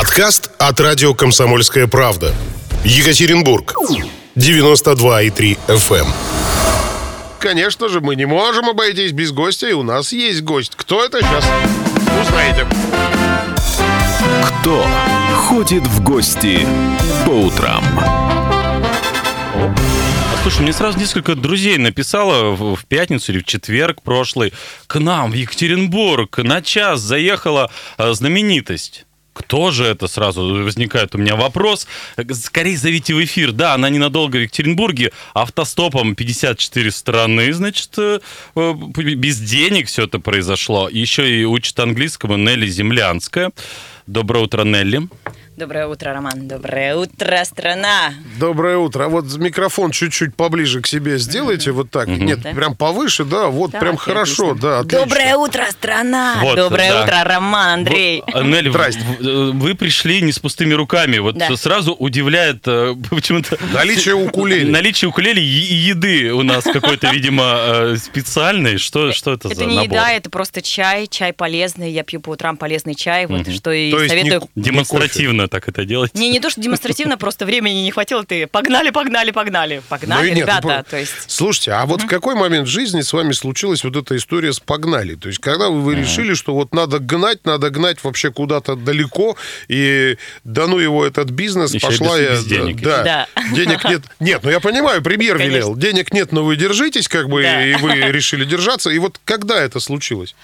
Подкаст от радио «Комсомольская правда». Екатеринбург. 92,3 FM. Конечно же, мы не можем обойтись без гостя, и у нас есть гость. Кто это сейчас? Узнаете. Кто ходит в гости по утрам? Слушай, мне сразу несколько друзей написало в в пятницу или в четверг прошлый к нам в Екатеринбург на час заехала э, знаменитость. Кто же это сразу возникает у меня вопрос? Скорее зовите в эфир. Да, она ненадолго в Екатеринбурге, автостопом 54 страны, значит, э, э, без денег все это произошло. Еще и учит английскому Нелли Землянская. Доброе утро, Нелли. Доброе утро, Роман. Доброе утро, страна. Доброе утро. А вот микрофон чуть-чуть поближе к себе сделайте, вот так. Нет, Да. прям повыше, да, вот Да, прям хорошо, отлично. да, отлично. Доброе утро, страна. Вот, Доброе да. утро, Роман, Андрей. Вы- Нелли, Здрасте. в- в- вы пришли не с пустыми руками. Вот Да. сразу удивляет э, почему-то Наличие укулеле. наличие укулеле и еды у нас какой-то, видимо, э, специальный. Что, что это, Это за не набор? еда, это просто чай. Чай полезный. Я пью по утрам полезный чай. Вот что и То есть не советую. ку- Демонстративно так это делать. Не, не то, что демонстративно, просто времени не хватило. Ты погнали, погнали, погнали. Погнали, Ну нет, ребята. ну, То есть Слушайте, а вот в какой момент в жизни с вами случилась вот эта история с погнали? То есть, когда вы решили, что вот надо гнать, надо гнать вообще куда-то далеко, и да ну его этот бизнес, Еще и пошла без- я... без денег. Да, Да. денег нет. Нет, ну я понимаю, премьер Конечно. велел. Денег нет, но вы держитесь, как бы, Да. и вы решили держаться. И вот когда это случилось?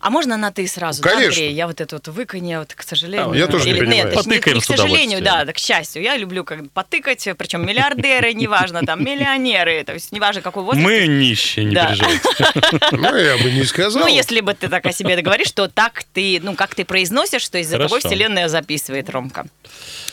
А можно на ты сразу, Конечно. да, Андрей? Я вот это вот выканье, вот, к сожалению. Я тоже не Или- понимаю. Нет, не, Потыкаем не к сожалению, да, да, к счастью. Я люблю как потыкать, причем миллиардеры, неважно, там, миллионеры, то есть неважно, какой возраст. Мы нищие, не Да. переживайте. Ну, я бы не сказал. Ну, если бы ты так о себе говоришь, то так ты, ну, как ты произносишь, что из-за того вселенная записывает, Ромка.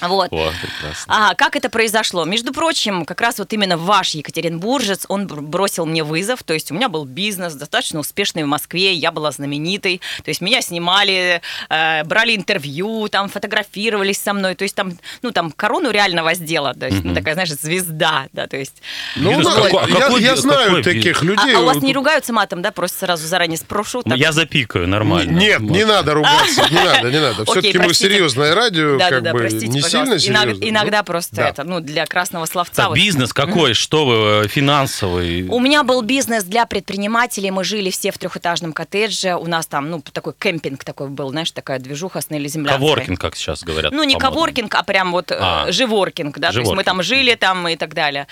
Вот. О, прекрасно. Ага, как это произошло? Между прочим, как раз вот именно ваш Екатеринбуржец, он бр- бросил мне вызов, то есть у меня был бизнес достаточно успешный в Москве, я была знаменитой, то есть меня снимали, э, брали интервью, там фотографировались со мной, то есть там, ну, там корону реально воздела, то есть, ну, такая, знаешь, звезда, да, то есть... Ну, да, какой- а я, какой я знаю какой таких бизнес? А, людей. а у вас не ругаются матом, да? Просто сразу заранее спрошу. так. Я запикаю, нормально. Нет, не надо ругаться, не надо, не надо. Все-таки мы серьезное радио, Да, да, как да, бы простите, не пожалуйста. сильно серьезно. иногда Ну, просто это, ну, для красного словца. Бизнес какой? Что вы, э, финансовый? У меня был бизнес для предпринимателей. Мы жили все в трехэтажном коттедже. У нас там, ну, такой кемпинг такой был, знаешь, такая движуха с Нелли Землянской. Коворкинг, как сейчас говорят. Ну, не коворкинг, а прям вот А. а. живоркинг, да, то есть мы Живоркинг. там жили там и так далее.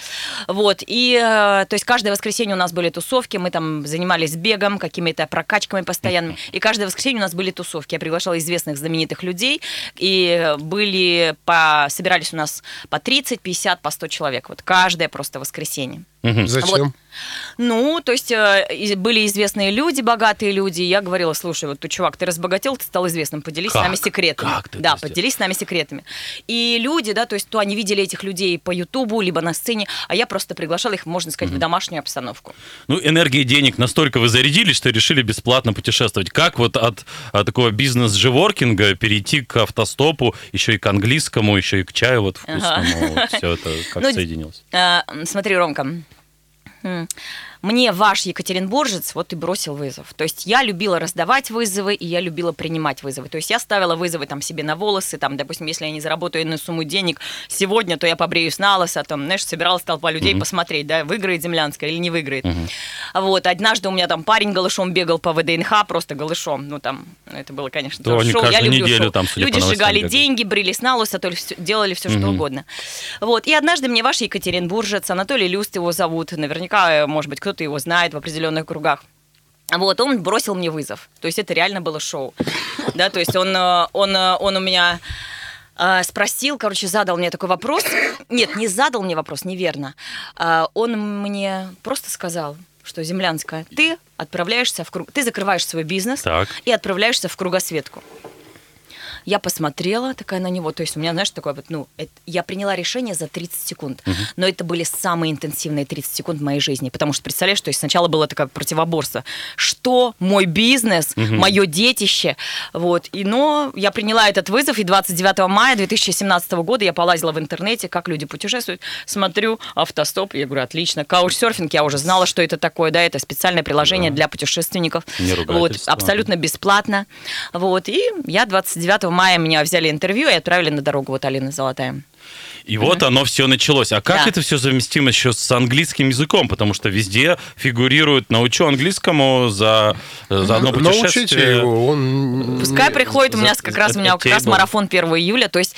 Вот, и, э, то есть каждое воскресенье у нас были тусовки, мы там занимались бегом, какими-то прокачками постоянными, и каждое воскресенье у нас были тусовки. Я приглашала известных, знаменитых людей, и были по, собирались у нас по 30, 50, по 100 человек, вот каждое просто воскресенье. Зачем? Ну, то есть э, были известные люди, богатые люди. и Я говорила, слушай, вот ты, чувак, ты разбогател, ты стал известным, поделись Как? с нами секретами. Как ты да, это сделал? поделись с нами секретами. И люди, да, то есть то они видели этих людей по Ютубу, либо на сцене, а я просто приглашала их, можно сказать, в домашнюю обстановку. Ну, энергии денег настолько вы зарядились, что решили бесплатно путешествовать. Как вот от, от такого бизнес-живоркинга перейти к автостопу, еще и к английскому, еще и к чаю вот вкусному? Все это как Ну, соединилось? Э, смотри, Ромка, м, мне ваш Екатеринбуржец вот и бросил вызов. То есть я любила раздавать вызовы, и я любила принимать вызовы. То есть я ставила вызовы там себе на волосы, там, допустим, если я не заработаю иную сумму денег сегодня, то я побреюсь на лысо, там, знаешь, собиралась толпа людей посмотреть, да, выиграет Землянская или не выиграет. Вот, однажды у меня там парень голышом бегал по ВДНХ, просто голышом, ну там, это было, конечно, Да, шоу, я люблю шоу. там, Люди сжигали деньги, брились на лысо, то есть всё- делали все, что угодно. Вот, и однажды мне ваш Екатеринбуржец, Анатолий Люст его зовут, наверняка, может быть, кто-то его знает в определенных кругах. Вот, он бросил мне вызов. То есть это реально было шоу. Да, то есть он, э, он, э, он у меня э, спросил, короче, задал мне такой вопрос. Нет, не задал мне вопрос, неверно. Он мне просто сказал, что Землянская, ты отправляешься в круг... Ты закрываешь свой бизнес Так. и отправляешься в кругосветку. Я посмотрела такая на него, то есть у меня, знаешь, такое вот, ну, это- я приняла решение за 30 секунд, но это были самые интенсивные 30 секунд в моей жизни, потому что, представляешь, то есть сначала было такое противоборство, что мой бизнес, мое детище, вот, и, но я приняла этот вызов, и 29 мая 2017 года я полазила в интернете, как люди путешествуют, смотрю, автостоп, я говорю, отлично, каучсерфинг, я уже знала, что это такое, да, это специальное приложение для путешественников, вот, абсолютно бесплатно, вот, и я 29 мая меня взяли интервью и отправили на дорогу вот Алина Золотая. И вот оно все началось. А как Да. это все совместимо еще с английским языком? Потому что везде фигурирует «научу английскому за, за одно Научите путешествие». его, он... Пускай приходит, у меня за- как раз у меня как раз марафон 1 июля. То есть,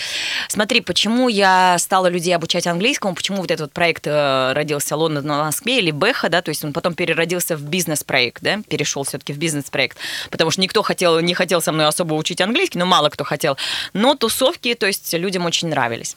смотри, почему я стала людей обучать английскому, почему вот этот вот проект э, родился Лондон на Москве или Бэха, да, то есть он потом переродился в бизнес-проект, да, перешел все-таки в бизнес-проект, потому что никто хотел, не хотел со мной особо учить английский, ну, мало кто хотел, но тусовки, то есть людям очень нравились.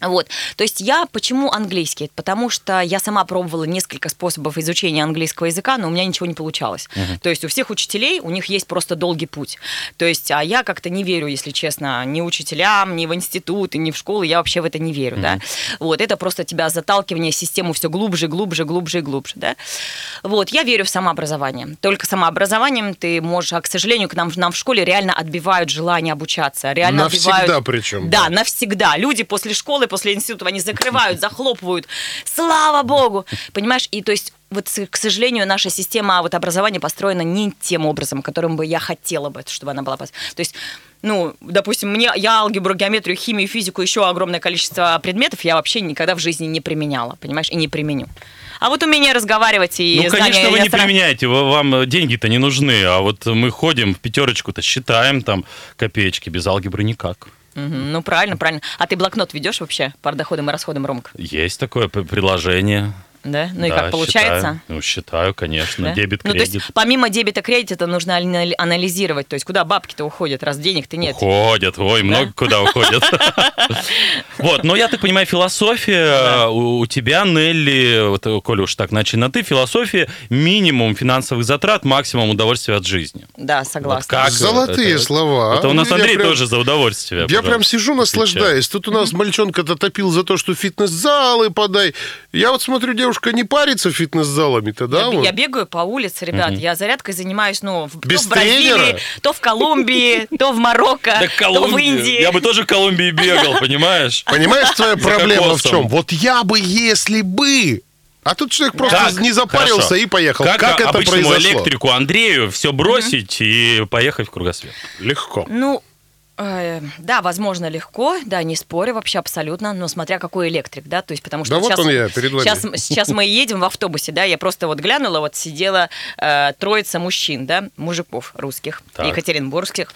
Вот, то есть я почему английский? Потому что я сама пробовала несколько способов изучения английского языка, но у меня ничего не получалось. То есть у всех учителей у них есть просто долгий путь. То есть, а я как-то не верю, если честно, ни учителям, ни в институт, ни в школу, я вообще в это не верю, да. Вот, это просто тебя заталкивание систему все глубже, глубже, глубже и глубже, да. Вот, я верю в самообразование. Только самообразованием ты можешь, а, к сожалению, к нам, нам в школе реально отбивают желание обучаться, реально Навсегда отбивают... причем, Да, да. навсегда. Люди после школы, после института, они закрывают, захлопывают. Слава богу! Понимаешь? И то есть вот, к сожалению, наша система вот образования построена не тем образом, которым бы я хотела бы, чтобы она была. пос- То есть ну, допустим, мне, я алгебру, геометрию, химию, физику, еще огромное количество предметов я вообще никогда в жизни не применяла, понимаешь, и не применю. А вот умение разговаривать и Ну, конечно, вы не иностран- применяете, вы- вам деньги-то не нужны, а вот мы ходим в пятерочку-то считаем там копеечки, без алгебры никак. Мгм, ну, правильно, правильно. А ты блокнот ведешь вообще по доходам и расходам, Ромка? Есть такое приложение. Да? Ну и Да, как получается? считаю. Ну, считаю, конечно. Да? Дебет, Ну, то кредит. есть, помимо дебета кредита, нужно ана- анализировать, то есть, куда бабки-то уходят, раз денег-то нет. Уходят, ой, много куда уходят. Вот, но я так понимаю, философия у у тебя, Нелли, вот, э, Коля уж так начали на ты, философия минимум финансовых затрат, максимум удовольствия от жизни. Да, согласна. как Золотые слова. Это у нас Андрей тоже за удовольствие. Я прям сижу, наслаждаюсь. Тут у нас мальчонка-то топил за то, что фитнес-залы подай. Я вот смотрю, девушка не парится фитнес-залами-то, да? я, вот? я бегаю по улице, ребят, я зарядкой занимаюсь, ну, в, Без то в Бразилии, тренера? то в Колумбии, то в Марокко, то в. Индии. Я бы тоже в Колумбии бегал, понимаешь? Понимаешь, твоя проблема в чем? Вот я бы, если бы... А тут человек просто Как? не запарился Хорошо. и поехал. Как, Как, это произошло? электрику Андрею все бросить и поехать в кругосвет? Легко. Ну, да, возможно, легко, да, не спорю вообще абсолютно, но смотря какой электрик, да, то есть потому что Да вот сейчас, он я, перед вами. сейчас, сейчас мы едем в автобусе, да, я просто вот глянула, вот сидела э, троица мужчин, да, мужиков русских, Так. екатеринбургских,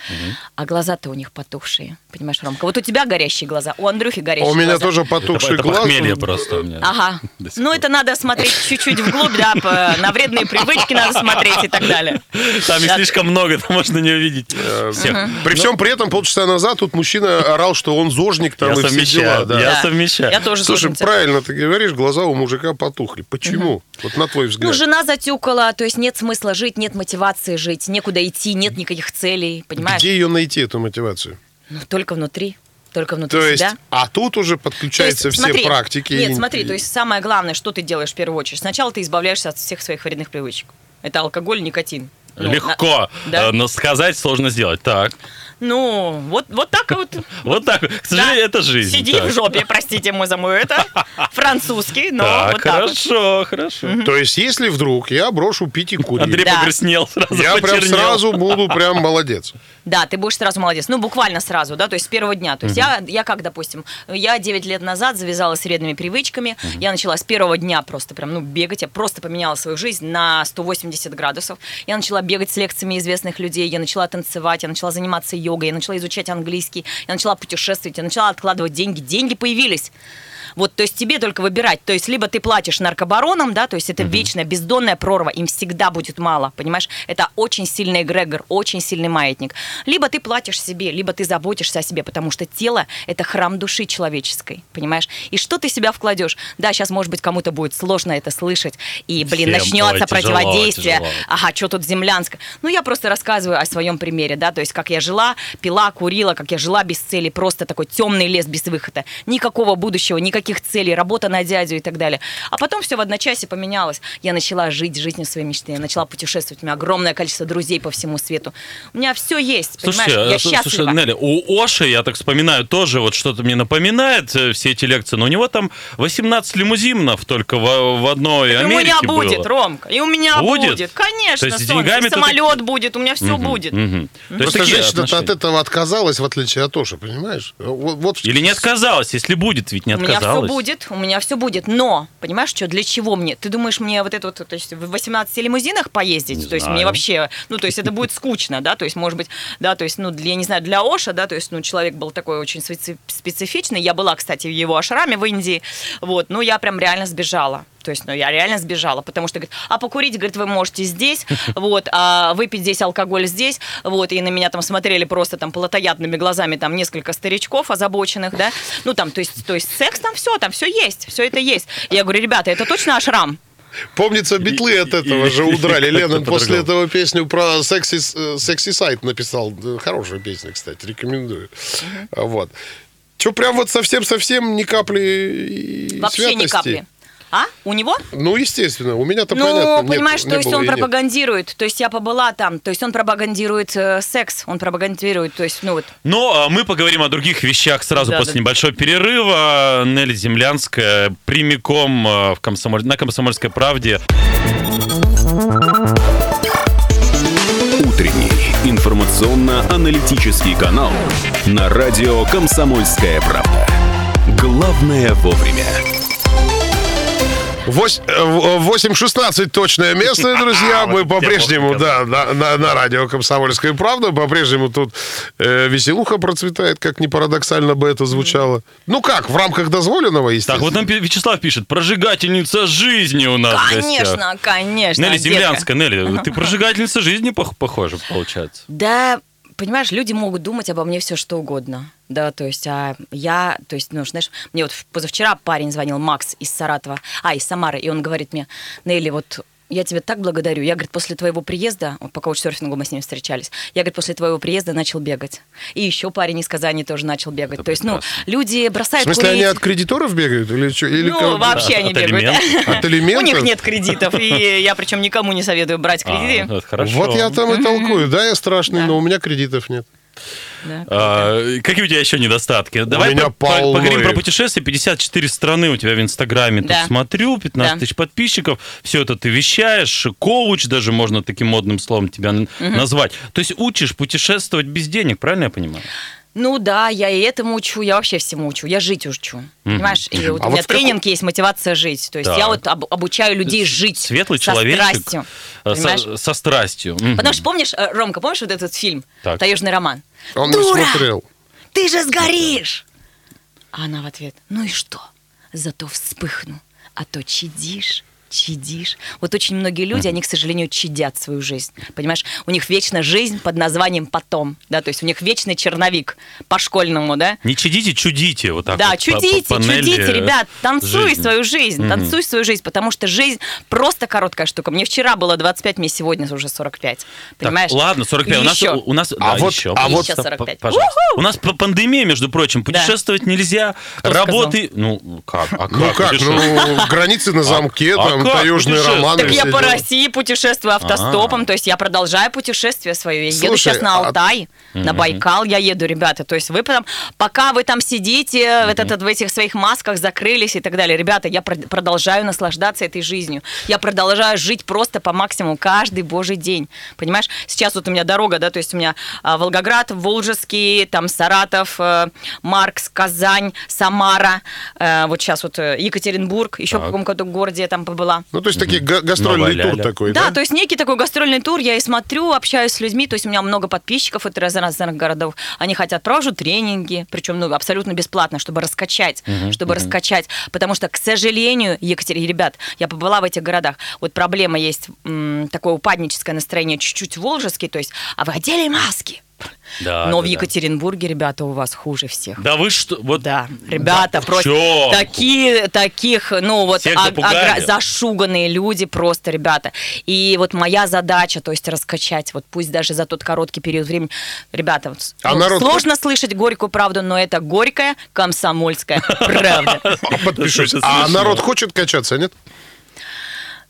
а глаза-то у них потухшие, понимаешь, Ромка? Вот у тебя горящие глаза, у Андрюхи горящие А у меня глаза. тоже потухший это глаз. похмелье просто у меня. Ага. Ну, это надо смотреть чуть-чуть вглубь, да, по- на вредные привычки надо смотреть и так далее. Там их Да. слишком много, там можно не увидеть Э, всех. При всем при этом полчаса назад тут мужчина орал, что он зожник там Я и все совмещаю, дела. да. я Да. совмещаю. Я тоже Слушай, зожница. правильно ты говоришь, глаза у мужика потухли. Почему? Вот на твой Ну, взгляд. жена затюкала, то есть нет смысла жить, нет мотивации жить, некуда идти, нет никаких целей, понимаешь? Где ее найти, эту мотивацию? Ну, только внутри, только внутри То есть, себя. а тут уже То есть, подключаются все смотри, практики. Нет, и- смотри, то есть самое главное, что ты делаешь в первую очередь. Сначала ты избавляешься от всех своих вредных привычек. Это алкоголь, никотин. Ну, Легко, на- да. э, но сказать сложно сделать. Так, Ну, вот, вот так вот. вот так. К сожалению, Да. это жизнь. Сиди Так. в жопе, простите мой за мой это. Французский, но Так, вот так вот. хорошо, хорошо. То есть, если вдруг я брошу пить и курить, Андрей Да. погрустнел сразу, я прям сразу буду прям молодец. Да, ты будешь сразу молодец. Ну, буквально сразу, да, то есть с первого дня. То есть я, я как, допустим, я 9 лет назад завязала с вредными привычками. Я начала с первого дня просто прям, ну, бегать. Я просто поменяла свою жизнь на 180 градусов. Я начала бегать с лекциями известных людей, я начала танцевать, я начала заниматься йогой, я начала изучать английский, я начала путешествовать, я начала откладывать деньги. Деньги появились. Вот, то есть тебе только выбирать. То есть либо ты платишь наркобаронам, да, то есть это вечная бездонная прорва, им всегда будет мало, понимаешь? Это очень сильный эгрегор, очень сильный маятник. Либо ты платишь себе, либо ты заботишься о себе, потому что тело – это храм души человеческой, понимаешь? И что ты себя вкладешь? Да, сейчас, может быть, кому-то будет сложно это слышать, и, блин, Всем, начнется тяжело, противодействие. тяжело. Ага, что тут землянское? Ну, я просто рассказываю о своем примере, да, то есть как я жила, пила, курила, как я жила без цели, просто такой темный лес без выхода. Никакого будущего, никаких никаких целей, работа на дядю и так далее. А потом все в одночасье поменялось. Я начала жить жизнью своей мечты, я начала путешествовать, у меня огромное количество друзей по всему свету. У меня все есть, Слушайте, понимаешь? Я а, слушай, счастлива. Нелли, у Оши, я так вспоминаю, тоже вот что-то мне напоминает э, все эти лекции, но у него там 18 лимузинов только в, в одной у Америке меня будет, было. Ромка, и у меня Будет? будет, конечно, То есть с Сонь, и деньгами ты самолет будет, у меня все будет. Мгм. То есть Просто такие женщина от отношения. этого отказалась, в отличие от Тоши, понимаешь? Вот, вот Или не отказалась, если будет, ведь не У меня все будет, у меня все будет. Но, понимаешь, что, для чего мне? Ты думаешь, мне вот это вот, то есть в 18 лимузинах поездить? Не то есть знаю. мне вообще, ну, то есть это будет скучно, да, то есть, может быть, да, то есть, ну, для, я не знаю, для Оша, да, то есть, ну, человек был такой очень специ- специфичный. Я была, кстати, в его ашраме в Индии, вот, ну, я прям реально сбежала. То есть, ну, я реально сбежала, потому что, говорит, а покурить, говорит, вы можете здесь, вот, а выпить здесь алкоголь здесь, вот, и на меня там смотрели просто там плотоядными глазами там несколько старичков озабоченных, да, ну, там, то есть, то есть секс там все, там все есть, все это есть. Я говорю, ребята, это точно ашрам? Помнится, битлы от этого и- же удрали. и- Леннон после этого песню про секси, э, секси сайт написал. Да, Хорошая песня, кстати, рекомендую. Вот. Че, прям вот совсем-совсем ни капли Вообще ни святости? капли. А? У него? Ну, естественно, у меня-то Ну, понятно. нет, понимаешь, не то есть он нет. пропагандирует, то есть я побыла там, то есть он пропагандирует э, секс, он пропагандирует, то есть, ну вот, Но а, мы поговорим о других вещах сразу Да, после да. небольшого перерыва. Нелли Землянская прямиком а, в комсомоль... на «Комсомольской правде». Утренний информационно-аналитический канал на радио «Комсомольская правда». Главное вовремя. Вось- э, в- 8.16 точное место, друзья. Мы Вот это по-прежнему, да, на, на- на радио «Комсомольская правда». По-прежнему тут э, веселуха процветает, как ни парадоксально бы это звучало. Ну как, в рамках дозволенного, Так, естественно. вот нам Вячеслав пишет, прожигательница жизни у нас конечно, конечно. Нелли. Землянская, Нелли, ты прожигательница жизни, пох- похоже, получается. Да, понимаешь, люди могут думать обо мне все что угодно. Да, то есть, а я, то есть, ну, знаешь, мне вот позавчера парень звонил, Макс из Саратова, а, из Самары, и он говорит мне, Нелли, вот я тебе так благодарю. Я, говорит, после твоего приезда, вот по коуч-серфингу мы с ним встречались, я, говорит, после твоего приезда начал бегать. И еще парень из Казани тоже начал бегать. Это то есть, ну, прекрасно. люди В бросают смысле, они курить. от кредиторов бегают? Или что? Или Ну, как? вообще они от бегают. алиментов? От алиментов? У них нет кредитов, и я причем никому не советую брать А, кредиты. хорошо. Вот я там и толкую. Да, я страшный, но у меня кредитов нет. Да. А, какие у тебя еще недостатки? Давай меня по- по- полно поговорим про путешествия. 54 страны у тебя в Инстаграме. Тут Да. смотрю, 15 Да. тысяч подписчиков. Все это ты вещаешь. Коуч даже можно таким модным словом тебя н- назвать. То есть учишь путешествовать без денег, правильно я понимаю? Ну да, я и этому учу, я вообще всему учу, я жить учу. Понимаешь? И вот А у вот меня в каком- тренинг есть мотивация жить. То есть Так. я вот об- обучаю людей жить. Светлый со человечек страстью. э, Понимаешь? со, со страстью. Мгм. Потому что помнишь, э, Ромка, помнишь вот этот фильм Так. «Таежный роман»? Он не Дура! смотрел. Ты же сгоришь! А она в ответ, ну и что? Зато вспыхну, а то чадишь, чадишь. Вот очень многие люди, они, к сожалению, чадят свою жизнь. Понимаешь, у них вечная жизнь под названием «потом». Да, то есть у них вечный черновик по-школьному, да? Не чадите, чудите. Вот так Да, вот чудите, по панели, чудите, э, ребят, танцуй жизни. свою жизнь, танцуй свою жизнь, потому что жизнь просто короткая штука. Мне вчера было 25, мне сегодня уже 45. Так, Понимаешь? ладно, 45. У нас, у нас А да, вот- еще. а вот- Еще 45. Пожалуйста. Уху! У нас пандемия, между прочим. Путешествовать нельзя. Кто Работы... Ну, как? А Ну как, Ты что? ну, границы на замке, а там, как таежные путешествовать? романы. Так я по дела. России путешествую автостопом, то есть я продолжаю путешествие свое. Я еду сейчас на а- Алтай, на Байкал я еду, ребята. То есть вы потом, пока вы там сидите, вот этот, в этих своих масках закрылись и так далее, ребята, я про- продолжаю наслаждаться этой жизнью. Я продолжаю жить просто по максимуму каждый божий день. Понимаешь? Сейчас вот у меня дорога, да, то есть у меня а, Волгоград, Волжский, там Саратов, э, Маркс, Казань, Самара, э, вот сейчас вот э, Екатеринбург, еще в Так. каком-то городе я там побыла. Ну, то есть, такие га- гастрольный Новая тур ляля. такой, Да, да? то есть некий такой гастрольный тур, я и смотрю, общаюсь с людьми, то есть у меня много подписчиков от раз- разных городов, они хотят, провожу тренинги, причем ну, абсолютно бесплатно, чтобы раскачать, чтобы раскачать, потому что, к сожалению, Екатерина, ребят, я побыла в этих городах, вот проблема есть, м, такое упадническое настроение чуть-чуть волжский, то есть, а вы одели маски, Да, Но да, в да. Екатеринбурге, ребята, у вас хуже всех. Да вы что? Вот Да, ребята, Да, просто чё? такие, таких, ну вот запугали? агра- зашуганные люди просто, ребята. И вот моя задача, то есть раскачать, вот пусть даже за тот короткий период времени, ребята, А ну, народ сложно слышать горькую правду, но это горькая комсомольская правда. А, Подпишусь. А народ хочет качаться, нет?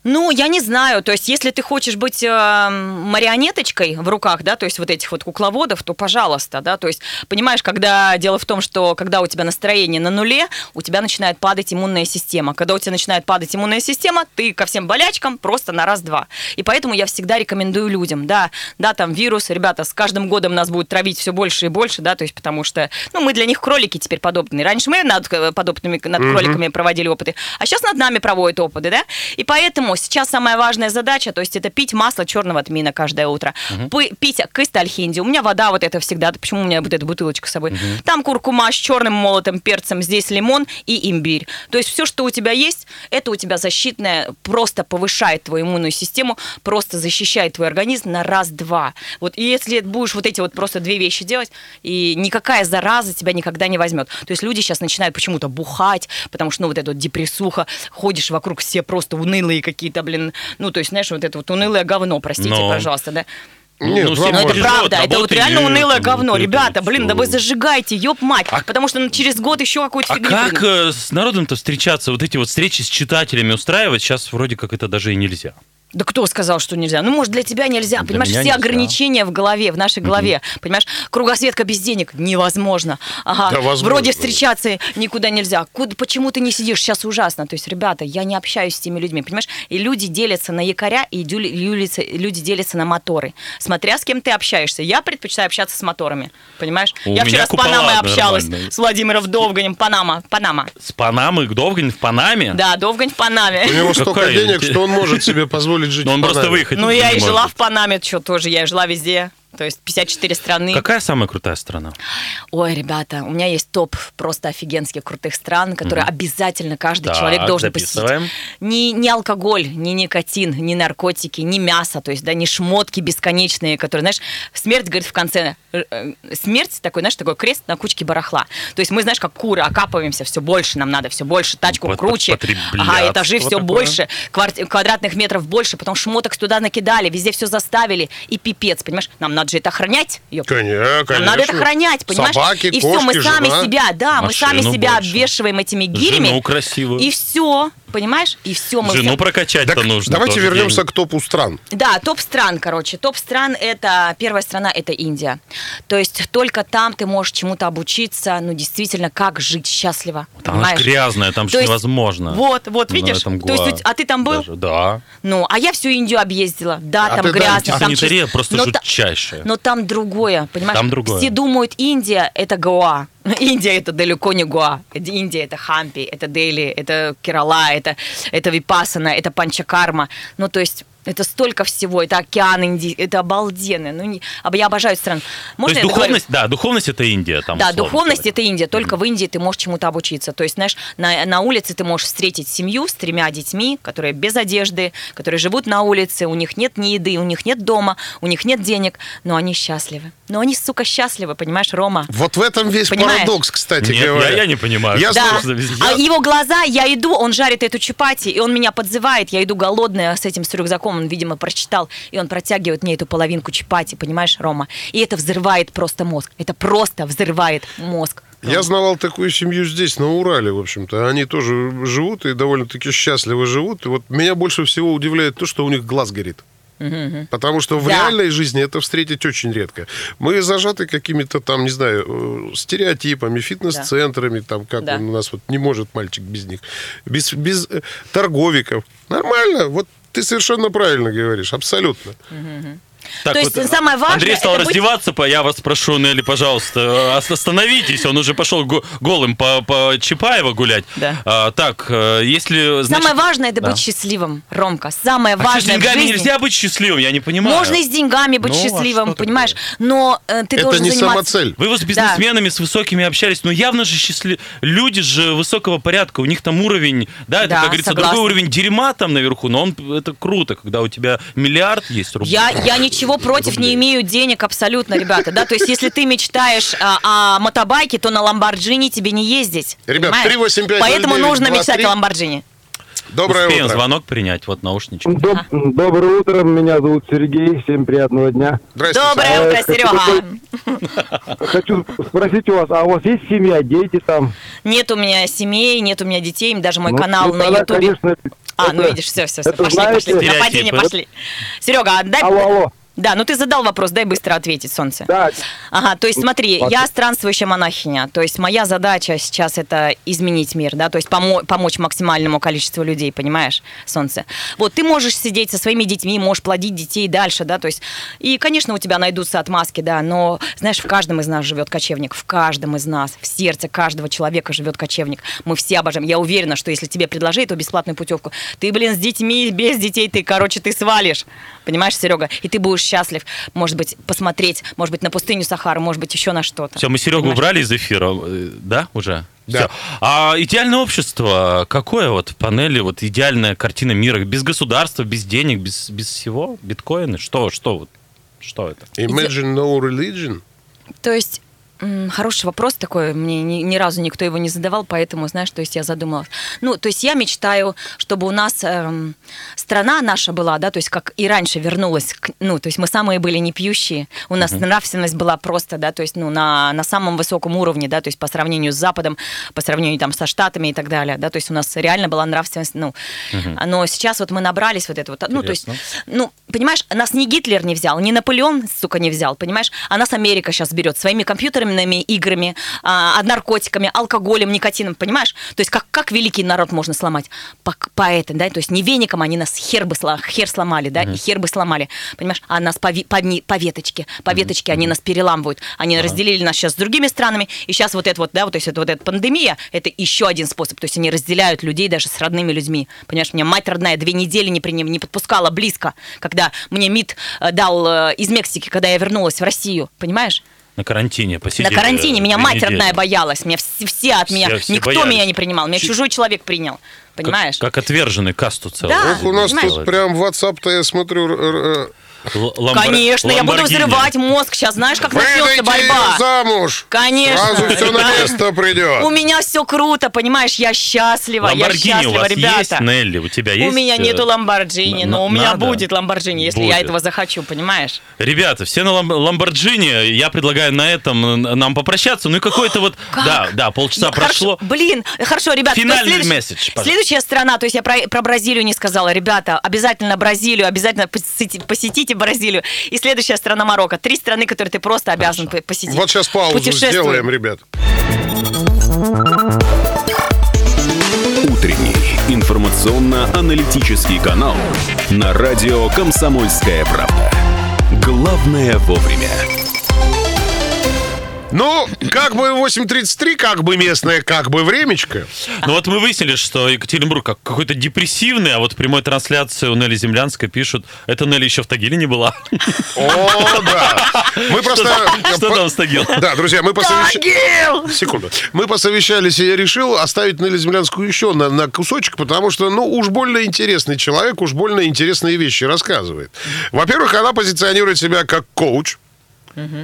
Ну, я не знаю, то есть если ты хочешь быть э, марионеточкой в руках, да, то есть вот этих вот кукловодов, то пожалуйста, да, то есть понимаешь, когда дело в том, что когда у тебя настроение на нуле, у тебя начинает падать иммунная система. Когда у тебя начинает падать иммунная система, ты ко всем болячкам просто на раз-два. И поэтому я всегда рекомендую людям, да, да, там вирус, ребята, с каждым годом нас будет травить все больше и больше, да, то есть потому что, ну, мы для них кролики теперь подобные. Раньше мы над э, подобными, над кроликами проводили опыты, а сейчас над нами проводят опыты, да, и поэтому сейчас самая важная задача, то есть это пить масло черного тмина каждое утро, Пы- пить кристальхинди. У меня вода вот это всегда, почему у меня вот эта бутылочка с собой? Там куркума с черным молотым перцем, здесь лимон и имбирь. То есть все, что у тебя есть, это у тебя защитное, просто повышает твою иммунную систему, просто защищает твой организм на раз-два. Вот и если будешь вот эти вот просто две вещи делать, и никакая зараза тебя никогда не возьмет. То есть люди сейчас начинают почему-то бухать, потому что, ну, вот эта вот депрессуха, ходишь вокруг все просто унылые какие-то, блин, ну, то есть, знаешь, вот это вот унылое говно, простите, Но. пожалуйста, да. Нет, Ну, Ну, это правда, это вот реально и, унылое ну, говно. это Ребята, блин, да вы зажигайте, ёб мать, потому что ну, через год еще какую-то А фигню. как придумают. э, с народом-то встречаться, вот эти вот встречи с читателями устраивать? Сейчас вроде как это даже и нельзя. Да кто сказал, что нельзя? Ну, может, для тебя нельзя. Для Понимаешь, все нельзя. ограничения в голове, в нашей голове. Понимаешь, кругосветка без денег невозможно. Ага. Да, возможно. Вроде встречаться никуда нельзя. Куда, почему ты не сидишь? Сейчас ужасно. То есть, ребята, я не общаюсь с теми людьми, понимаешь? И люди делятся на якоря, и люди делятся на моторы. Смотря с кем ты общаешься. Я предпочитаю общаться с моторами. Понимаешь? У я меня вчера с Панамой общалась. С Владимиром Довганем. Панама. Панама. С Панамы Довгань в Панаме? Да, Довгань в Панаме. У него столько денег, что он может себе позволить жить Но он в просто выехать Ну, я и жила в Панаме, что тоже, я и жила везде. То есть 54 страны. Какая самая крутая страна? Ой, ребята, у меня есть топ просто офигенских крутых стран, которые обязательно каждый Так, человек должен записываем. посетить. Ни, ни алкоголь, ни никотин, ни наркотики, ни мясо, то есть, да, ни шмотки бесконечные, которые, знаешь, смерть, говорит, в конце, э, э, смерть такой, знаешь, такой крест на кучке барахла. То есть мы, знаешь, как куры окапываемся, все больше нам надо, все больше, тачку Вот круче, ага, этажи все такое. больше, квадратных метров больше, потом шмоток туда накидали, везде все заставили, и пипец, понимаешь, нам надо же это охранять, ёп. Конечно, конечно. Нам надо это охранять, понимаешь? Собаки, и все, мы кошки, сами жена. себя, да, мы сами себя больше. обвешиваем этими гирями. Жену красивую. И все, понимаешь? И все мы Жену все- прокачать-то Так, нужно. давайте вернемся деньги. к топу стран. Да, топ стран, короче. Топ стран это первая страна это Индия. То есть только там ты можешь чему-то обучиться, ну действительно, как жить счастливо. Там понимаешь? грязная, там же невозможно. Вот, вот, видишь? этом То есть, а ты там был? даже. Да. Ну, а я всю Индию объездила. Да, А там там грязно. там Санитария чисто. просто Но та- жутчайшая. Но там другое, понимаешь? Там другое. Все думают, Индия – это Гоа. Индия – это далеко не Гоа. Индия – это Хампи, это Дели, это Керала, это, это Випасана, это Панчакарма. Ну, то есть это столько всего, это океан Индии, это обалденно. Ну, не- а я обожаю страну. То Можно есть я договорю? духовность, да, духовность это Индия. Там, Да, духовность говоря. это Индия. Только в Индии ты можешь чему-то обучиться. То есть, знаешь, на, на улице ты можешь встретить семью с тремя детьми, которые без одежды, которые живут на улице, у них нет ни еды, у них нет дома, у них нет денег, но они счастливы. Но они, сука, счастливы, понимаешь, Рома? Вот в этом весь Понимаешь? парадокс, кстати Нет, говоря. я, я не понимаю. Я Да. А его глаза, я иду, он жарит эту чупати, и он меня подзывает, я иду голодная с этим с рюкзаком, он, видимо, прочитал, и он протягивает мне эту половинку чупати, понимаешь, Рома? И это взрывает просто мозг. Это просто взрывает мозг. Я знавал такую семью здесь, на Урале, в общем-то. Они тоже живут и довольно-таки счастливо живут. И вот меня больше всего удивляет то, что у них глаз горит. Потому что в Да. реальной жизни это встретить очень редко. Мы зажаты какими-то там, не знаю, э, стереотипами, фитнес-центрами, там, как Да. он у нас вот не может мальчик без них, без, без э, торговиков. Нормально, вот ты совершенно правильно говоришь, абсолютно. Так, То есть самое важное Андрей стал это быть- раздеваться, по- я вас прошу, Нелли, пожалуйста, э, остановитесь, он уже пошел го- голым по, по Чапаева гулять. Да. А, так, э, если... значит- Самое важное это Да. быть счастливым, Ромка. Самое А что, с важное в деньгами жизни. нельзя быть счастливым, я не понимаю. Можно и с деньгами быть Ну, а счастливым, что понимаешь? такое? Но э, ты это должен не заниматься. самоцель. Вы вот с бизнесменами, с высокими общались, но явно же счастливы. Люди же высокого порядка, у них там уровень, да, это, Да, как говорится, согласна. другой уровень дерьма там наверху, но он, это круто, когда у тебя миллиард есть рублей. Я, я не ничего против не рублей. имею денег абсолютно, ребята, да, то есть если ты мечтаешь а, о мотобайке, то на Ламборджини тебе не ездить. Ребят, понимаешь? 3850923. Поэтому нужно мечтать о Ламборджини. Доброе Успеем утро. звонок принять, вот наушнички. Доб- Доброе утро, меня зовут Сергей, всем приятного дня. Здравствуйте. Доброе А, утро, хочу Серега. Хочу спросить у вас, а у вас есть семья, дети там? Нет у меня семей, нет у меня детей, даже мой Ну, канал ну, на тогда, Ютубе. конечно, А, это- ну видишь, все, все, все, пошли, знаете- пошли. Нападение пошли. Серега, отдай. Алло, алло. Да, ну ты задал вопрос, дай быстро ответить, солнце. Да, Ага, то есть смотри, Ладно. я странствующая монахиня, то есть моя задача сейчас это изменить мир, да, то есть помо- помочь максимальному количеству людей, понимаешь, солнце. Вот ты можешь сидеть со своими детьми, можешь плодить детей дальше, да, то есть, и, конечно, у тебя найдутся отмазки, да, но, знаешь, в каждом из нас живет кочевник, в каждом из нас, в сердце каждого человека живет кочевник. Мы все обожаем. Я уверена, что если тебе предложили эту бесплатную путевку, ты, блин, с детьми, без детей, ты, короче, ты свалишь. Понимаешь, Серега? И ты будешь счастлив, может быть, посмотреть, может быть, на пустыню Сахару, может быть, еще на что-то. Все, мы Серегу Понимаешь? убрали из эфира, э, да, уже? Да. Всё. А идеальное общество, какое вот в панели, вот идеальная картина мира, без государства, без денег, без, без всего, биткоины, что, что, вот, что это? Imagine no religion. То есть хороший вопрос такой, мне ни, ни разу никто его не задавал, поэтому, знаешь, то есть я задумалась. Ну, то есть я мечтаю, чтобы у нас эм, страна наша была, да, то есть как и раньше вернулась, к- ну, то есть мы самые были не пьющие, у нас нравственность была просто, да, то есть, ну, на, на самом высоком уровне, да, то есть по сравнению с Западом, по сравнению там со Штатами и так далее, да, то есть у нас реально была нравственность, ну, но сейчас вот мы набрались вот это вот, ну, то есть, Интересно. ну, понимаешь, нас ни Гитлер не взял, ни Наполеон, сука, не взял, понимаешь? А нас Америка сейчас берет своими компьютерными играми, а, наркотиками, алкоголем, никотином, понимаешь? То есть как, как великий народ можно сломать? По, по этой, да, то есть не веником они нас хер бы хер сломали, да, и хер бы сломали, понимаешь? А нас по, по, по веточке, по веточке они нас переламывают. Они разделили нас сейчас с другими странами, и сейчас вот это вот, да, вот, то есть это вот эта пандемия, это еще один способ, то есть они разделяют людей даже с родными людьми, понимаешь? Меня мать родная две недели не, при, не подпускала близко, когда мне МИД э, дал э, из Мексики, когда я вернулась в Россию, понимаешь? На карантине посидели. На карантине меня мать недели. родная боялась, меня все, все от меня, все никто боялись. меня не принимал, меня чужой человек принял, Как- понимаешь? Как, отверженный касту целую. Да. Ох, у нас понимаешь? тут прям WhatsApp-то, я смотрю, ламбор- Конечно, я буду взрывать мозг сейчас, знаешь, как начнется борьба. замуж. Конечно. Сразу все на место придет. У меня все круто, понимаешь, я счастлива, я счастлива, ребята. есть, Нелли? У тебя есть? У меня э, нету Ламборджини, но у меня будет Ламборджини, если я этого захочу, понимаешь? Ребята, все на лам- Ламборджини. Я предлагаю на этом нам попрощаться. Ну и какой-то вот... Да, да, полчаса прошло. Блин, хорошо, ребята. Финальный месседж. Следующая страна, то есть я про, Бразилию не сказала. Ребята, обязательно Бразилию, обязательно посети- Бразилию. И следующая страна Марокко. Три страны, которые ты просто обязан по- посетить. Вот сейчас паузу сделаем, ребят. Утренний информационно-аналитический канал на радио «Комсомольская правда». Главное вовремя. Ну, как бы 8.33, как бы местное, как бы времечко. Ну вот мы выяснили, что Екатеринбург как какой-то депрессивный, а вот в прямой трансляции у Нелли Землянской пишут, это Нелли еще в Тагиле не была. О, да. Мы просто... Что там с Тагил? Да, друзья, мы посовещались... Тагил! Секунду. Мы посовещались, и я решил оставить Нелли Землянскую еще на, на кусочек, потому что, ну, уж больно интересный человек, уж больно интересные вещи рассказывает. Во-первых, она позиционирует себя как коуч.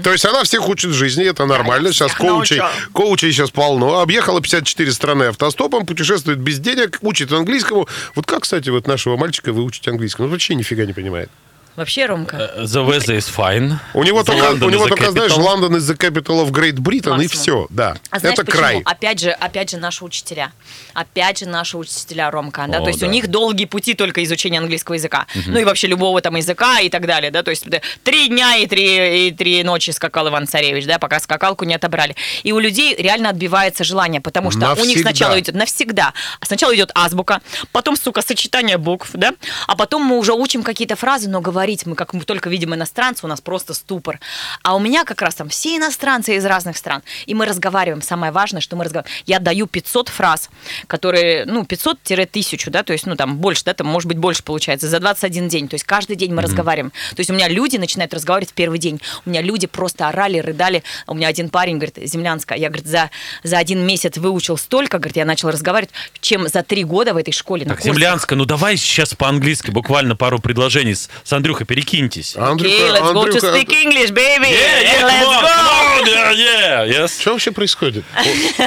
То есть она всех учит жизни, это нормально. Сейчас всех коучей, научу. коучей сейчас полно. Объехала 54 страны автостопом, путешествует без денег, учит английскому. Вот как, кстати, вот нашего мальчика выучить английскому? Он вообще нифига не понимает. Вообще, Ромка. The weather is fine. У него The только, London у него только знаешь. Лондон is the capital of Great Britain, и Максимум. все, да. А знаешь это почему? край. Опять же, опять же, наши учителя. Опять же, наши учителя, Ромка. Да? О, то есть да. у них долгие пути только изучения английского языка. Ну и вообще любого там языка и так далее. Да? То есть да, три дня и три, и три ночи скакал Иван Царевич, да, пока скакалку не отобрали. И у людей реально отбивается желание, потому что у них Навсегда. сначала идет навсегда. Сначала идет азбука, потом, сука, сочетание букв, да, а потом мы уже учим какие-то фразы, но говорить мы, как мы только видим иностранцы, у нас просто ступор. А у меня как раз там все иностранцы из разных стран, и мы разговариваем. Самое важное, что мы разговариваем. Я даю 500 фраз, которые, ну, 500-1000, да, то есть, ну, там больше, да, там, может быть, больше получается, за 21 день. То есть каждый день мы разговариваем. То есть у меня люди начинают разговаривать в первый день. У меня люди просто орали, рыдали. У меня один парень, говорит, землянская, я, говорит, за, за один месяц выучил столько, говорит, я начал разговаривать, чем за три года в этой школе. Так. Землянская, ну давай сейчас по-английски буквально пару предложений. С, с Андрюшей Андрюха, перекиньтесь. Андрюха, Okay, let's go to Андрюха, speak English, baby. Yeah, yeah, let's go. come on, yeah, yeah, yes. Что вообще происходит?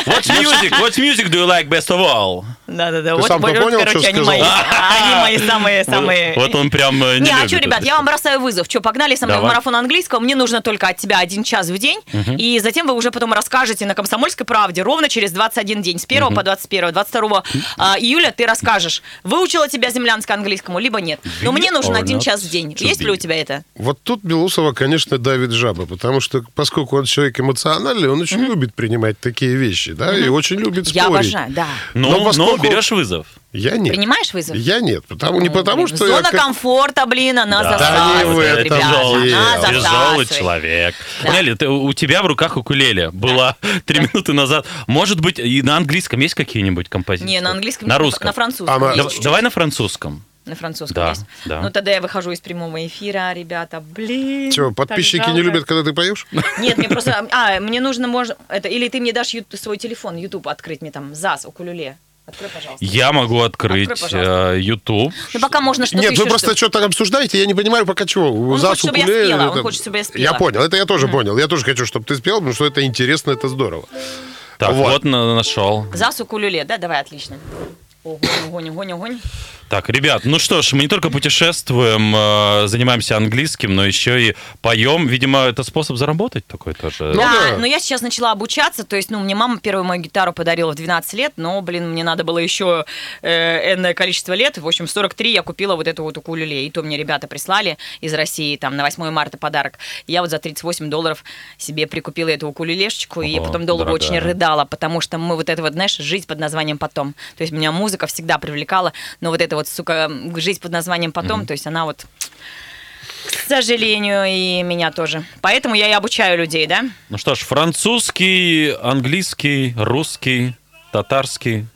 What music? What music do you like best of all? Да-да-да. Ты Вот, сам-то вот, понял, короче, что они сказал? мои, они мои самые, самые... Вот он прям э, не Не, а что, ребят, я вам бросаю вызов. Что, погнали со мной в марафон английского? Мне нужно только от тебя один час в день. И затем вы уже потом расскажете на «Комсомольской правде» ровно через 21 день. С 1 по 21. 22 а, июля ты расскажешь, выучила тебя землянская английскому, либо нет. Но мне нужен один час в день. To Есть ли у тебя это? Вот тут Белусова, конечно, давит жаба, потому что, поскольку он человек эмоциональный, он очень любит принимать такие вещи, да, и очень любит спорить. Я обожаю, да. Ну, Но ну, поскольку- берешь вызов. Я нет. Принимаешь вызов? Я нет, потому не О, потому, блин, что я Зона как- комфорта, блин, она Да, не засасывает, в этом ребята. Она Тяжелый человек. Да. Нелли, ты- у тебя в руках укулеле была три минуты назад. Может быть, и на английском есть какие-нибудь композиции? Не, на английском, На русском. на французском. Дав- чуть-чуть. Давай на французском. На французском Да, есть. да. Ну, тогда я выхожу из прямого эфира, ребята. Блин. Чего, подписчики не любят, когда ты поешь? Нет, мне просто... А, мне нужно, может... Это, или ты мне дашь свой телефон, YouTube открыть мне там, ЗАС, укулеле. Открой, пожалуйста. Я могу открыть Открой, пожалуйста. э, YouTube. Ну, пока можно что-то Нет, еще вы просто что- что-то обсуждаете, я не понимаю, пока чего. Он За хочет, чтобы я спела, он это- хочет, чтобы я спела. Я понял, это я тоже понял. Я тоже хочу, чтобы ты спел, потому что это интересно, это здорово. Так, Вот. вот, на- нашел. ЗАС, укулеле, да? Давай, отлично. О, гоню, гоню, гоню, гоню. Так, ребят, ну что ж, мы не только путешествуем, э, занимаемся английским, но еще и поем. Видимо, это способ заработать такой тоже. Ну да, да. но я сейчас начала обучаться, то есть, ну, мне мама первую мою гитару подарила в 12 лет, но, блин, мне надо было еще э, энное количество лет, в общем, в 43 я купила вот эту вот укулеле, и то мне ребята прислали из России, там, на 8 марта подарок. Я вот за 38 долларов себе прикупила эту укулелешечку, и потом долго дорогая. очень рыдала, потому что мы вот это вот, знаешь, жизнь под названием «Потом». То есть меня музыка всегда привлекала, но вот эта вот, сука, жизнь под названием «Потом», то есть она вот к сожалению, и меня тоже. Поэтому я и обучаю людей, да? Ну что ж, французский, английский, русский, татарский.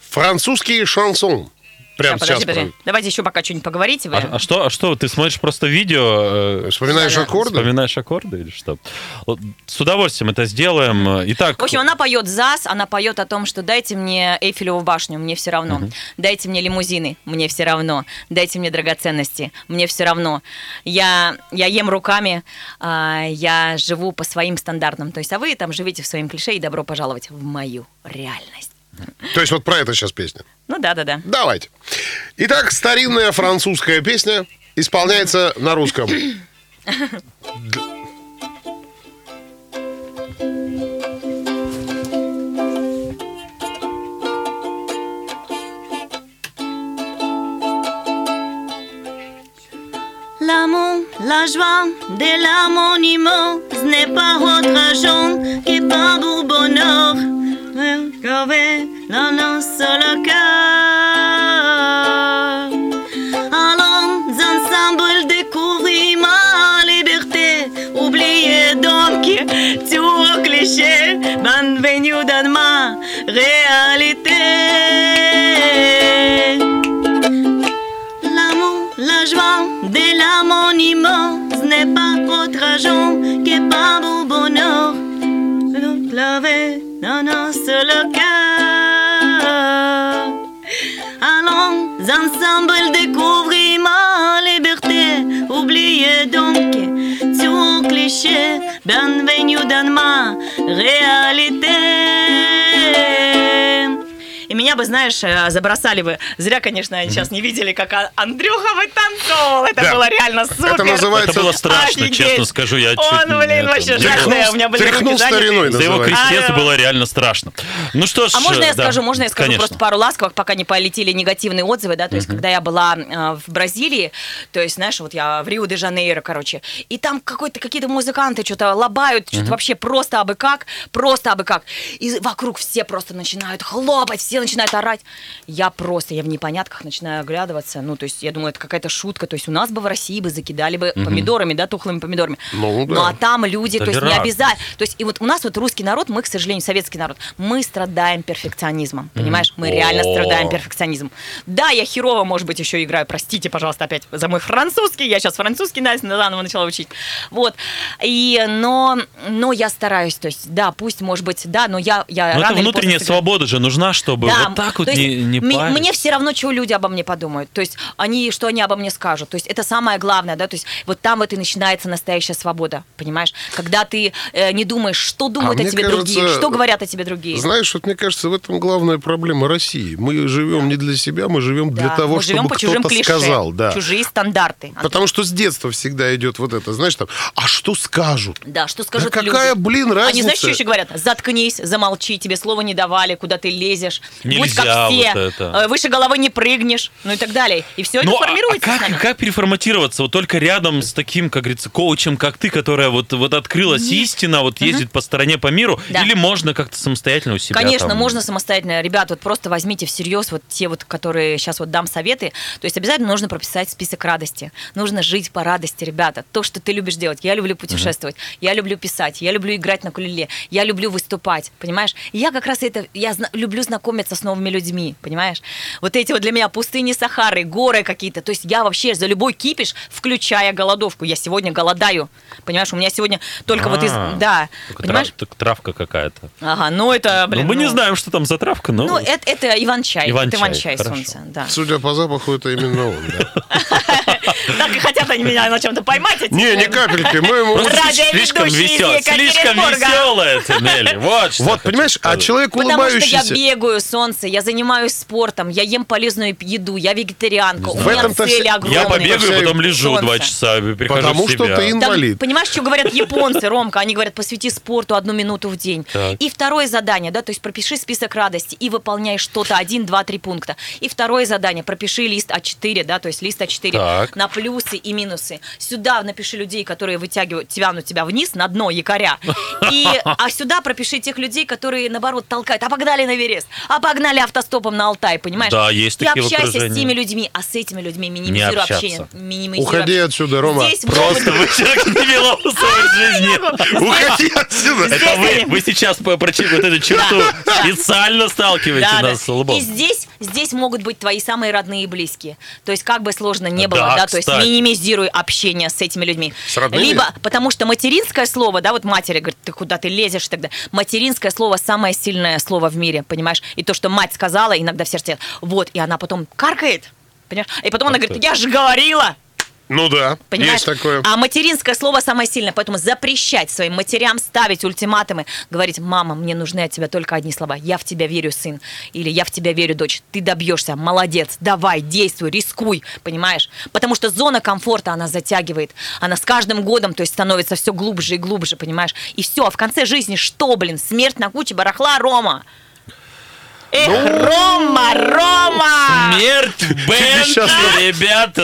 Французский шансон. Прямо сейчас. подожди, подожди. Давайте еще пока что-нибудь поговорите. вы. А, а что, а что, ты смотришь просто видео, э, Вспоминаешь Да-да. аккорды? вспоминаешь аккорды или что? Вот С удовольствием это сделаем. Итак, В общем, она поет ЗАС, она поет о том, что дайте мне Эйфелеву башню, мне все равно. Дайте мне лимузины, мне все равно. Дайте мне драгоценности, мне все равно. Я, я ем руками, а, я живу по своим стандартам. То есть, а вы там живите в своем клише и добро пожаловать в мою реальность. То есть вот про это сейчас песня. Ну да, да, да. Давайте. Итак, старинная французская песня исполняется на русском. L'amour, la joie de l'harmonie, ce n'est pas autre qui pas beau bonheur. La sur le cœur. Allons ensemble découvrir ma liberté. Oubliez donc tout cliché. Bienvenue dans ma réalité. L'amour, la joie de l'harmonie, ce n'est pas autre argent que pas beau bonheur. Le dans notre le. Allons ensemble découvrir ma liberté. Oubliez donc tout cliché. Bienvenue dans ma réalité. Меня бы, знаешь, э, забросали бы. Зря, конечно, сейчас не видели, как А- Андрюха вытанцовал. Это Да. было реально супер. Это называется... это было страшно, Офигеть. честно скажу. Я чуть Он, блин, это- вообще жадный. У меня были тряхнул руки стариной, За его крестец А, было реально страшно. Ну что ж, А можно я да, скажу, можно я скажу конечно. просто пару ласковых, пока не полетели негативные отзывы, да, то есть когда я была э, в Бразилии, то есть, знаешь, вот я в Рио-де-Жанейро, короче, и там какой-то какие-то музыканты что-то лобают, что-то вообще просто абы как, просто абы как, и вокруг все просто начинают хлопать, все начинают орать, я просто, я в непонятках начинаю оглядываться, ну, то есть я думаю, это какая-то шутка, то есть у нас бы в России бы закидали бы помидорами, да, тухлыми помидорами, Ну, да. ну, а там люди, то есть не обязательно, то есть и вот у нас вот русский народ, мы, к сожалению, советский народ, мы страдаем перфекционизмом, понимаешь? Мы реально страдаем перфекционизмом. Да, я херово, может быть, еще играю, простите, пожалуйста, опять за мой французский, я сейчас французский Настя заново начала учить. Вот. И, но, но я стараюсь, то есть, да, пусть, может быть, да, но я, я Ну, рано это внутренняя сыграю. свобода же нужна, чтобы Да, А вот так вот то есть не- не париться. Мне все равно, что люди обо мне подумают. То есть они, что они обо мне скажут. То есть это самое главное, да. То есть вот там вот и начинается настоящая свобода, понимаешь? Когда ты э, не думаешь, что думают А о тебе кажется, другие, что говорят о тебе другие. Знаешь, вот мне кажется, в этом главная проблема России. Мы живем не для себя, мы живем для Да, того, мы живем чтобы по чужим кто-то клише, сказал. Да. чужие стандарты. Потому что с детства всегда идет вот это, знаешь, там, а что скажут? Да, что скажут Да какая, люди? блин, разница? Они знаешь, что еще говорят? Заткнись, замолчи, тебе слова не давали, куда ты лезешь. Будь Нельзя как все, вот это. э, выше головы не прыгнешь, ну и так далее. И все это Ну, а- формируется а как, как переформатироваться? Вот только рядом с таким, как говорится, коучем, как ты, которая вот, вот открылась истина, вот ездит по стороне, по миру, Да. или можно как-то самостоятельно у себя Конечно, там- можно самостоятельно. Ребят, вот просто возьмите всерьез вот те вот, которые сейчас вот дам советы. То есть обязательно нужно прописать список радости. Нужно жить по радости, ребята. То, что ты любишь делать. Я люблю путешествовать, я люблю писать, я люблю играть на кулеле, я люблю выступать, понимаешь? И я как раз это, я зна- люблю знакомиться с новыми людьми, понимаешь? Вот эти вот для меня пустыни Сахары, горы какие-то. То есть я вообще за любой кипиш, включая голодовку. Я сегодня голодаю, понимаешь? У меня сегодня только вот из... А, Да, только понимаешь? трав- так травка какая-то. Ага, ну это, блин, ну, мы не ну- знаем, что там за травка, но... ну, это, это Иван-чай. Иван-чай, это Иван-чай солнце, да. Судя по запаху, это именно он, да. Так и хотят они меня на чем-то поймать. эти Не, люди. капельки. Мы, Радиоведущий слишком из весел, слишком веселая ты. Вот, Вот, понимаешь, а человек Потому что я улыбающийся... бегаю, солнце, я занимаюсь спортом, я ем полезную еду, я вегетарианка, у В меня цели огромные. Я побегаю, потом лежу солнце. два часа, прихожу Потому в что ты Там, инвалид. понимаешь, что говорят японцы, Ромка? Они говорят, посвяти спорту одну минуту в день. Так. И второе задание, да, то есть пропиши список радости и выполняй что-то, один, два, три пункта. И второе задание, пропиши лист А4, да, то есть лист А4 Так. на плюсы и минусы. Сюда напиши людей, которые вытягивают, тянут тебя вниз на дно якоря. И, а сюда пропиши тех людей, которые, наоборот, толкают. А погнали на Эверест, а погнали автостопом на Алтай, понимаешь? Да, есть И такие общайся с теми людьми, а с этими людьми минимизируй общение. минимизируй Уходи общение. отсюда, Рома. Здесь Просто вы человек не жизни. Уходи отсюда. Это вы, вы сейчас по- прочи- вот эту черту специально сталкиваете нас с лбом. И здесь, здесь могут быть твои самые родные и близкие. То есть как бы сложно не было, Да, то есть минимизируй общение с этими людьми. С родными? Либо потому что материнское слово, да, вот матери говорят, ты куда ты лезешь и так далее. Материнское слово самое сильное слово в мире, понимаешь? И то, что мать сказала, иногда в сердце, вот, и она потом каркает. Понимаешь? И потом она говорит, я же говорила. Ну да, Понимаешь? есть такое. А материнское слово самое сильное, поэтому запрещать своим матерям ставить ультиматумы, говорить, мама, мне нужны от тебя только одни слова. Я в тебя верю, сын. Или я в тебя верю, дочь. Ты добьешься, молодец, давай, действуй, рискуй, понимаешь? Потому что зона комфорта, она затягивает. Она с каждым годом, то есть, становится все глубже и глубже, понимаешь? И все, а в конце жизни что, блин, смерть на куче барахла, Рома? Эх, Ну, Рома, Рома! Смерть Бентли, ребята,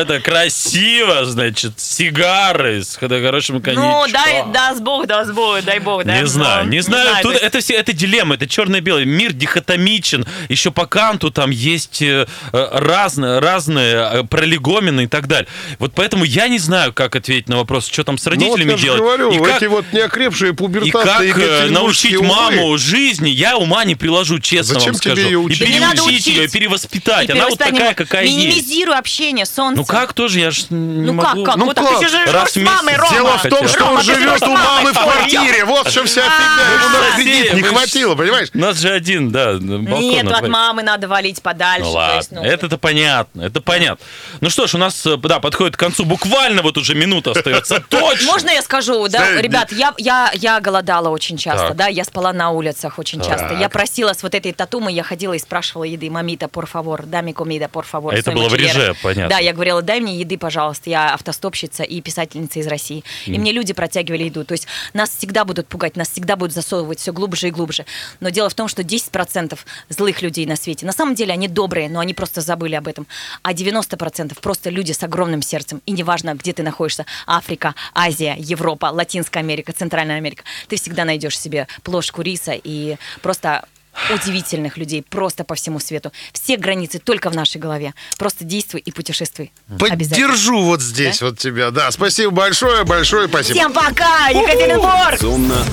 это красиво, значит, сигары с хо- хорошим коньячком. Ну, дай, даст Бог, даст Бог, дай Бог, дай Не Бог. знаю, не знаю. Тут то есть- это все, это дилемма, это черное-белое. Мир дихотомичен. Еще по Канту там есть э, э, разные, разные э, пролегомены и так далее. Вот поэтому я не знаю, как ответить на вопрос, что там с Ну, вот родителями я же делать. говорю, и как, эти вот неокрепшие и пубертатные как научить умы. маму жизни, я ума не приложу, честно Зачем вам тебе скажу. ее И учить? Надо переучить ее, и перевоспитать. И Она вот такая, какая есть. Минимизируй общение, солнце. Ну как тоже, я ж не Ну как, могу. как? Ну вот так как? ты же живешь Раз с в мамой, месяц. Рома. Дело в том, что Рома, он живет живешь у мамы в квартире. Вот в чем вся фигня. Ему кредит не хватило, понимаешь? У нас же один, да, Нет, от мамы надо валить подальше. Ну ладно, ну, это-то понятно, это понятно. Ну что ж, у нас, э, да, подходит к концу, буквально вот уже минута остается, точно. Можно я скажу, да, ребят, я, я, я голодала очень часто, да, я спала на улицах очень часто. Я просила с вот этой татумой, я ходила и спрашивала еды, мамита, por favor, дами комида, por favor. А это было в mochilera». реже, понятно. Да, я говорила, дай мне еды, пожалуйста, я автостопщица и писательница из России. И мне люди протягивали еду. То есть нас всегда будут пугать, нас всегда будут засовывать все глубже и глубже. Но дело в том, что 10% злых людей на свете, на самом деле они добрые, но они просто забыли об этом. А 90% просто люди с огромным сердцем. И неважно, где ты находишься, Африка, Азия, Европа, Латинская Америка, Центральная Америка, ты всегда найдешь себе плошку риса и просто удивительных людей просто по всему свету. Все границы только в нашей голове. Просто действуй и путешествуй. Поддержу вот здесь вот тебя. Да, спасибо большое, большое спасибо. Всем пока, Екатеринбург! Зумна.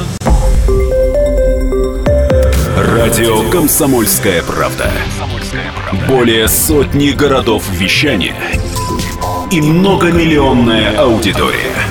Радио «Комсомольская правда». Более сотни городов вещания и многомиллионная аудитория.